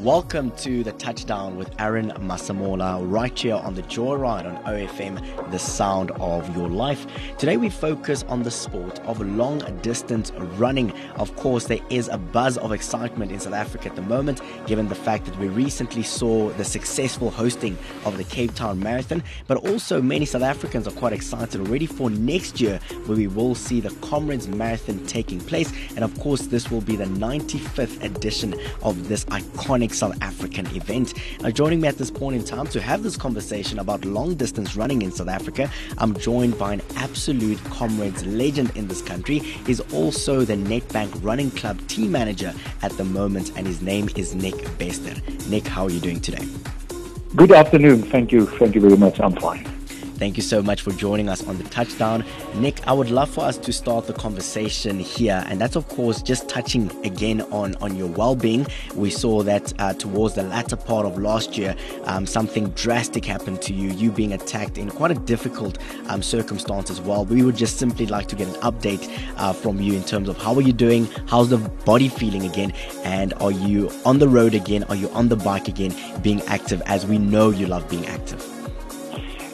Welcome to the touchdown with Aaron Masemola, right here on the Joyride on OFM, the sound of your life. Today we focus on the sport of long distance running. Of course, there is a buzz of excitement in South Africa at the moment, given the fact that we recently saw the successful hosting of the Cape Town Marathon, but also many South Africans are quite excited already for next year, where we will see the Comrades Marathon taking place. And of course, this will be the 95th edition of this iconic South African event. Now, joining me at this point in time to have this conversation about long distance running in South Africa, I'm joined by an absolute comrades legend in this country. He's also the Nedbank Running Club team manager at the moment, and his name is Nick Bester. Nick, how are you doing today? Good afternoon. Thank you. Thank you very much. I'm fine. Thank you so much for joining us on the touchdown. Nick, I would love for us to start the conversation here, and that's of course just touching again on, on your well being. We saw that uh, towards the latter part of last year, um, something drastic happened to you, you being attacked in quite a difficult um, circumstance as well. We would just simply like to get an update uh, from you in terms of how are you doing, how's the body feeling again, and are you on the road again, are you on the bike again, being active as we know you love being active?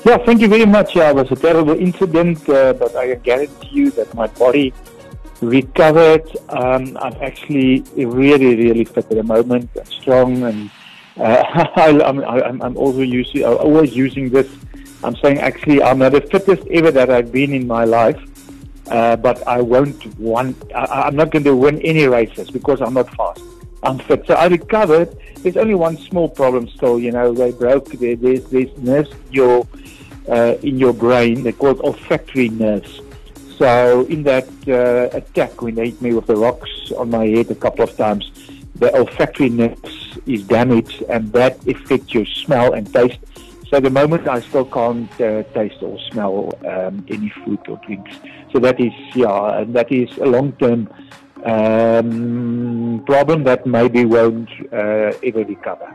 Yeah, thank you very much. Yeah, it was a terrible incident, uh, but I guarantee you that my body recovered. Um, I'm actually really, really fit at the moment. I'm strong, and uh, I, am I'm, also using, I'm always using this. I'm saying actually, I'm not the fittest ever that I've been in my life. Uh, but I won't want. I, I'm not going to win any races because I'm not fast. I'm fit. So I recovered. There's only one small problem still. You know, they broke. There, there's there's nerves your uh, in your brain. They're called olfactory nerves. So in that uh, attack, when they hit me with the rocks on my head a couple of times, the olfactory nerves is damaged, and that affects your smell and taste. So the moment I still can't uh, taste or smell um, any food or drinks. So that is yeah, and that is a long-term um, problem that maybe won't uh, ever recover.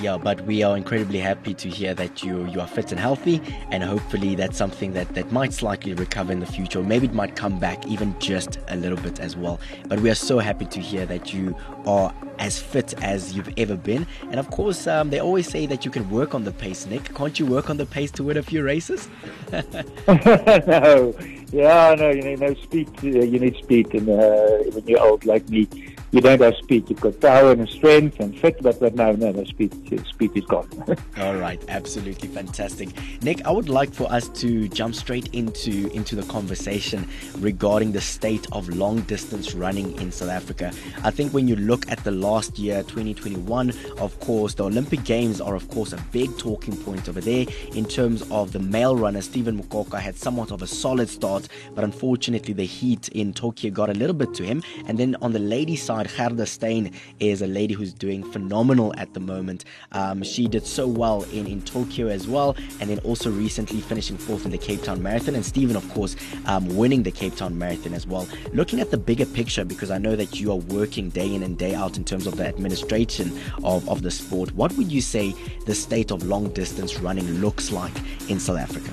Yeah, but we are incredibly happy to hear that you you are fit and healthy, and hopefully that's something that, that might slightly recover in the future. Maybe it might come back even just a little bit as well. But we are so happy to hear that you are as fit as you've ever been. And of course, um, they always say that you can work on the pace, Nick. Can't you work on the pace to win a few races? no, yeah, no, you know, speed. Uh, you need speed, uh, when you're old like me, you don't have speed. You've got power and strength and fit, but, but no, no, no, speed, speed is gone. All right, absolutely fantastic, Nick. I would like for us to jump straight into into the conversation regarding the state of long distance running in South Africa. I think when you look at the last year, 2021, of course, the Olympic Games are of course a big talking point over there in terms of the male runner. Stephen Mokoka, had somewhat of a solid start, but unfortunately the heat in Tokyo got a little bit to him. And then on the lady side side, Gerda Steyn is a lady who's doing phenomenal at the moment. Um, she did so well in, in Tokyo as well, and then also recently finishing fourth in the Cape Town Marathon. And Stephen, of course, um, winning the Cape Town Marathon as well. Looking at the bigger picture, because I know that you are working day in and day out in terms of the administration of, of the sport, what would you say the state of long distance running looks like in South Africa?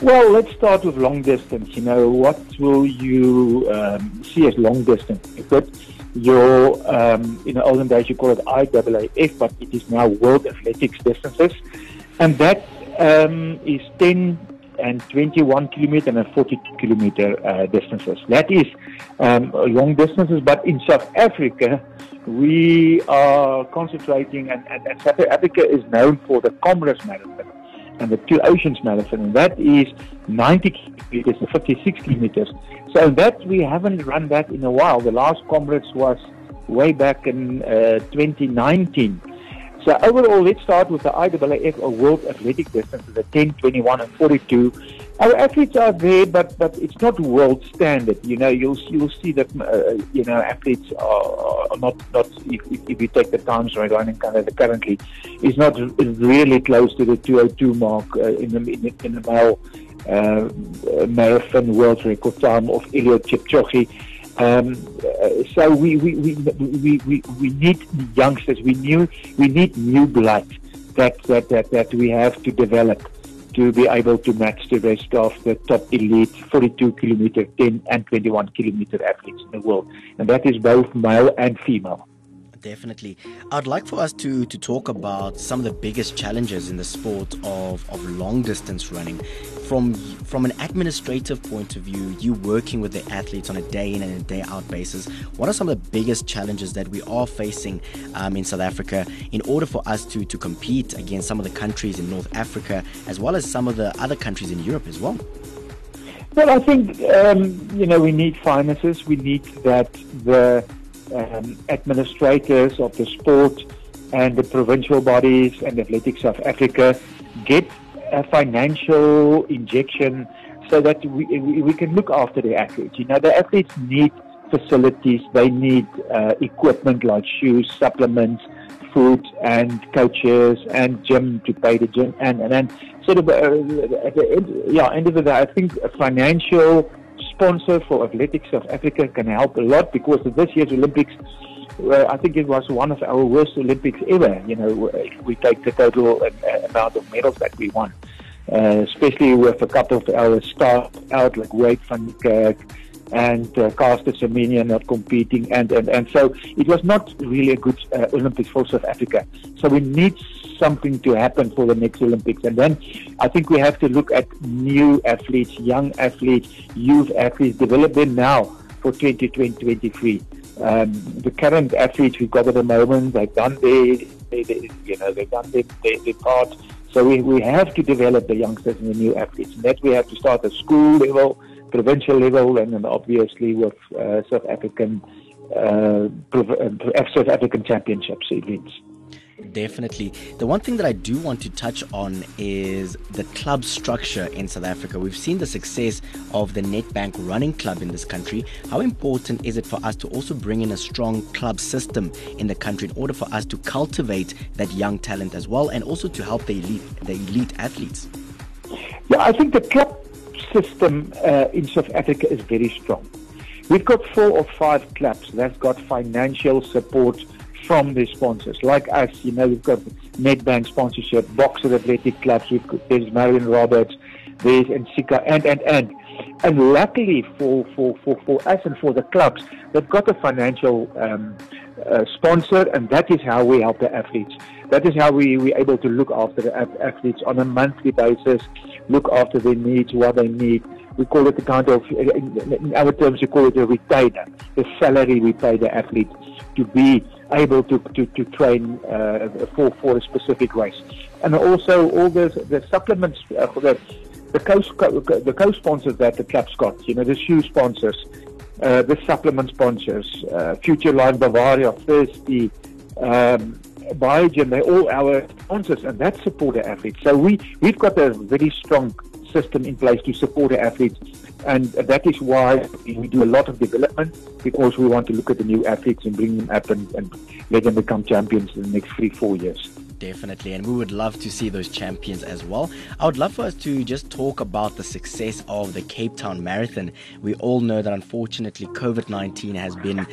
Well, let's start with long distance. You know, what will you um, see as long distance? But your, um, in the olden days you call it IAAF, but it is now World Athletics distances. And that um, is 10 and 21 kilometer and 40 kilometer uh, distances. That is um, long distances, but in South Africa, we are concentrating, and, and, and South Africa is known for the Comrades Marathon and the Two Oceans Marathon, and that is 90 kilometers to 56 kilometers. So that we haven't run that in a while. The last Comrades was way back in uh, 2019. So overall, let's start with the IAAF or World Athletic Distances, the 10, 21, and 42. Our athletes are there, but but it's not world standard. You know, you'll you'll see that uh, you know athletes are, not not if, if, you take the times right on in Canada currently, is not really close to the 202 mark uh, in the in the, in the male uh, marathon world record time of Eliud Kipchoge. Um, uh, so we, we, we, we, we, we need youngsters. We new we need new blood that, that, that, that we have to develop. To be able to match the rest of the top elite 42 kilometer, 10 and 21 kilometer athletes in the world. And that is both male and female. Definitely. I'd like for us to, to talk about some of the biggest challenges in the sport of, of long distance running. From from an administrative point of view, you working with the athletes on a day in and a day out basis, what are some of the biggest challenges that we are facing um, in South Africa in order for us to, to compete against some of the countries in North Africa as well as some of the other countries in Europe as well? Well, I think um, you know we need finances. We need that the um, administrators of the sport and the provincial bodies and Athletics South Africa get a financial injection so that we, we can look after the athletes. You know, the athletes need facilities, they need uh, equipment like shoes, supplements, food, and coaches, and gym to pay the gym. And, and then, sort of, uh, at the end, yeah, end of the day, I think a financial sponsor for Athletics South Africa can help a lot because this year's Olympics, uh, I think it was one of our worst Olympics ever. You know, we take the total uh, amount of medals that we won, uh, especially with a couple of our stars out like Wayde van Kerk and uh, Caster Semenya not competing, and, and, and so it was not really a good uh, Olympics for South Africa. So we need something to happen for the next Olympics. And then I think we have to look at new athletes, young athletes, youth athletes, develop them now for 2023. Um, the current athletes we've got at the moment, they've done their, you know, they've done their, their, their part. So we, we have to develop the youngsters and the new athletes. And that we have to start at school level, provincial level, and then obviously with uh, South African uh, uh South African championships events. Definitely. The one thing that I do want to touch on is the club structure in South Africa. We've seen the success of the Nedbank running club in this country. How important is it for us to also bring in a strong club system in the country in order for us to cultivate that young talent as well and also to help the elite, the elite athletes? Yeah, I think the club system uh, in South Africa is very strong. We've got four or five clubs that's got financial support from the sponsors. Like us, you know, we've got Nedbank sponsorship, Boxer Athletic Clubs, got, there's Marion Roberts, there's Entsika, and, and, and. And luckily for, for, for, for us and for the clubs, they've got a financial um, uh, sponsor, and that is how we help the athletes. That is how we, we're able to look after the athletes on a monthly basis, look after their needs, what they need. We call it the kind of, in our terms, we call it a retainer, the salary we pay the athletes to be able to, to, to train uh, for, for a specific race. And also all the, the supplements uh, for the, the co co-sponsors that the club's got, you know, the shoe sponsors, uh, the supplement sponsors, uh, FutureLife Bavaria, Thirsty, um, Biogen, they're all our sponsors and that support the athletes. So we, we've got a very strong system in place to support the athletes and that is why we do a lot of development because we want to look at the new athletes and bring them up and, and let them become champions in the next three, four years. Definitely, and we would love to see those champions as well. I would love for us to just talk about the success of the Cape Town Marathon. We all know that unfortunately COVID 19 has been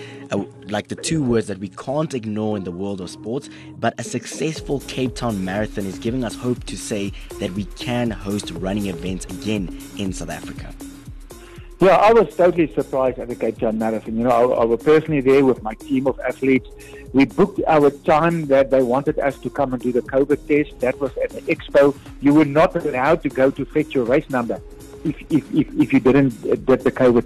like the two words that we can't ignore in the world of sports, but a successful Cape Town Marathon is giving us hope to say that we can host running events again in South Africa. Yeah, I was totally surprised at the Cape Town Marathon. You know, I, I was personally there with my team of athletes. We booked our time that they wanted us to come and do the COVID test. That was at the expo. You were not allowed to go to fetch your race number if, if, if, if you didn't get the COVID.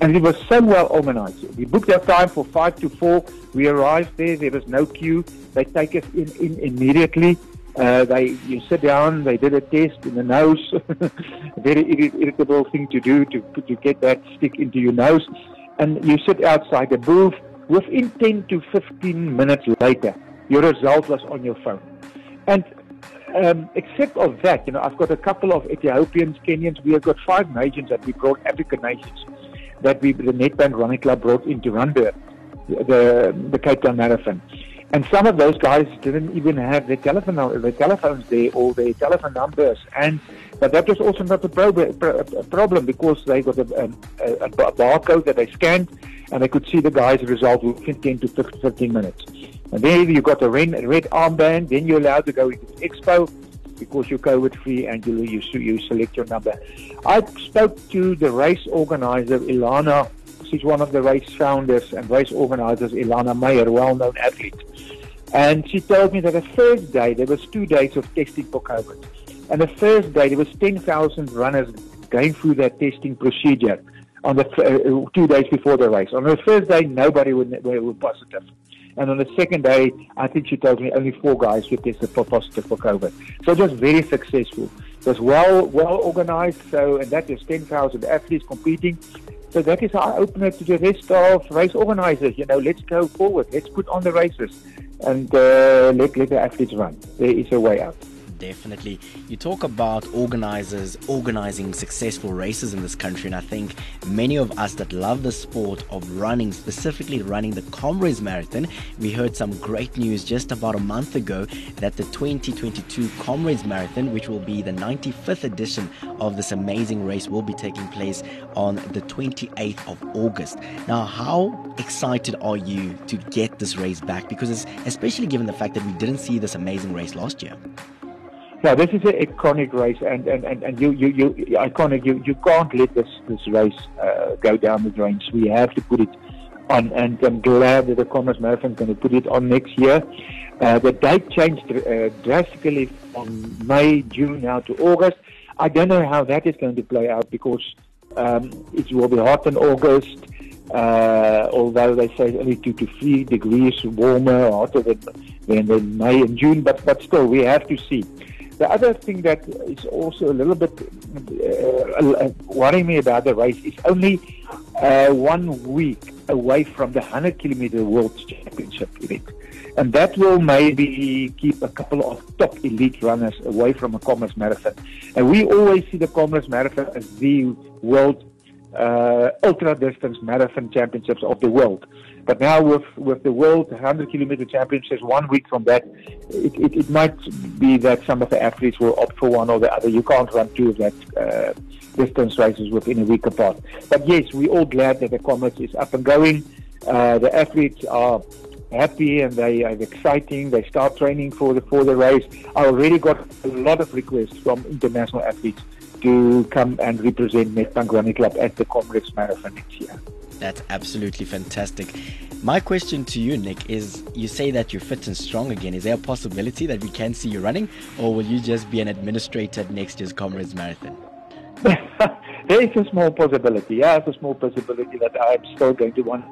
And it was so well organized. We booked our time for 5 to 4. We arrived there. There was no queue. They take us in, in immediately. Uh, they you sit down. They did a test in the nose. Very irritable thing to do to to get that stick into your nose, and you sit outside the booth. Within 10 to 15 minutes later, your result was on your phone. And um, except of that, you know, I've got a couple of Ethiopians, Kenyans. We have got five nations that we brought, African nations, that we the Nedbank Running Club brought in to run the the, the Cape Town Marathon. And some of those guys didn't even have their telephone their telephones there or their telephone numbers. And but that was also not a, a problem because they got a, a, a, barcode that they scanned and they could see the guy's result within 10 to 15 minutes. And then you got a red, red armband. Then you're allowed to go into the expo. because you're COVID free and you, you you select your number. I spoke to the race organizer Elana. She's one of the race founders and race organizers, Elana Meyer, well-known athlete. And she told me that the first day there was two days of testing for COVID, and the first day there was 10,000 runners going through that testing procedure on the uh, two days before the race. On the first day, nobody were, were positive. And on the second day, I think she told me only four guys were tested for positive for COVID. So just very successful. It was well well organized. So and that is 10,000 athletes competing. So that is our opener to the rest of race organizers. You know, let's go forward. Let's put on the races and uh, let let the athletes run. There is a way out definitely. You talk about organizers organizing successful races in this country, and I think many of us that love the sport of running, specifically running the Comrades Marathon, we heard some great news just about a month ago that the 2022 Comrades Marathon, which will be the 95th edition of this amazing race, will be taking place on the 28th of August. Now, how excited are you to get this race back? Because, especially given the fact that we didn't see this amazing race last year. Yeah, this is an iconic race, and, and, and, and you, you, you iconic. You, you can't let this this race uh, go down the drain. We have to put it on, and I'm glad that the Comrades Marathon is going to put it on next year. Uh, the date changed uh, drastically from May, June now to August. I don't know how that is going to play out because um, it will be hot in August. Uh, although they say only two to three degrees warmer, hotter than, than, than May and June, but but still we have to see. The other thing that is also a little bit uh, worrying me about the race is only uh, one week away from the 100 kilometer World Championship event. And that will maybe keep a couple of top elite runners away from a Comrades Marathon. And we always see the Comrades Marathon as the world uh, ultra distance marathon championships of the world. But now with, with the World 100 kilometer championships one week from that, it, it, it, might be that some of the athletes will opt for one or the other. You can't run two of that uh, distance races within a week apart. But yes, we're all glad that the Comrades is up and going. Uh, the athletes are happy and they are exciting. They start training for the for the race. I already got a lot of requests from international athletes to come and represent Nedbank Running Club at the Comrades Marathon next year. That's absolutely fantastic. My question to you, Nick, is you say that you're fit and strong again. Is there a possibility that we can see you running, or will you just be an administrator at next year's Comrades Marathon? there is a small possibility. Yeah, it's a small possibility that I'm still going to run.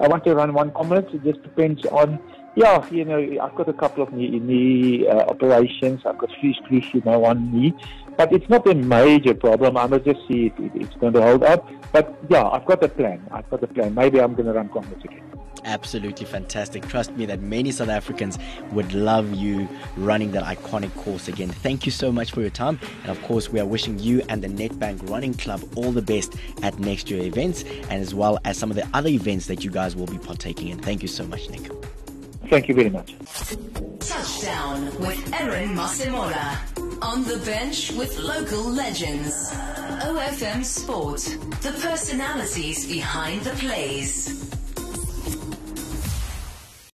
I want to run one Comrades. It just depends on yeah, you know, I've got a couple of knee, knee uh, operations. I've got three screws in my one knee, but it's not a major problem. I must just see if it's going to hold up. But yeah, I've got a plan. I've got a plan. Maybe I'm going to run Comrades again. Absolutely fantastic. Trust me that many South Africans would love you running that iconic course again. Thank you so much for your time. And of course, we are wishing you and the Nedbank Running Club all the best at next year events and as well as some of the other events that you guys will be partaking in. Thank you so much, Nick. Thank you very much. Touchdown with Aaron Masemola. On the bench with local legends. OFM Sport. The personalities behind the plays.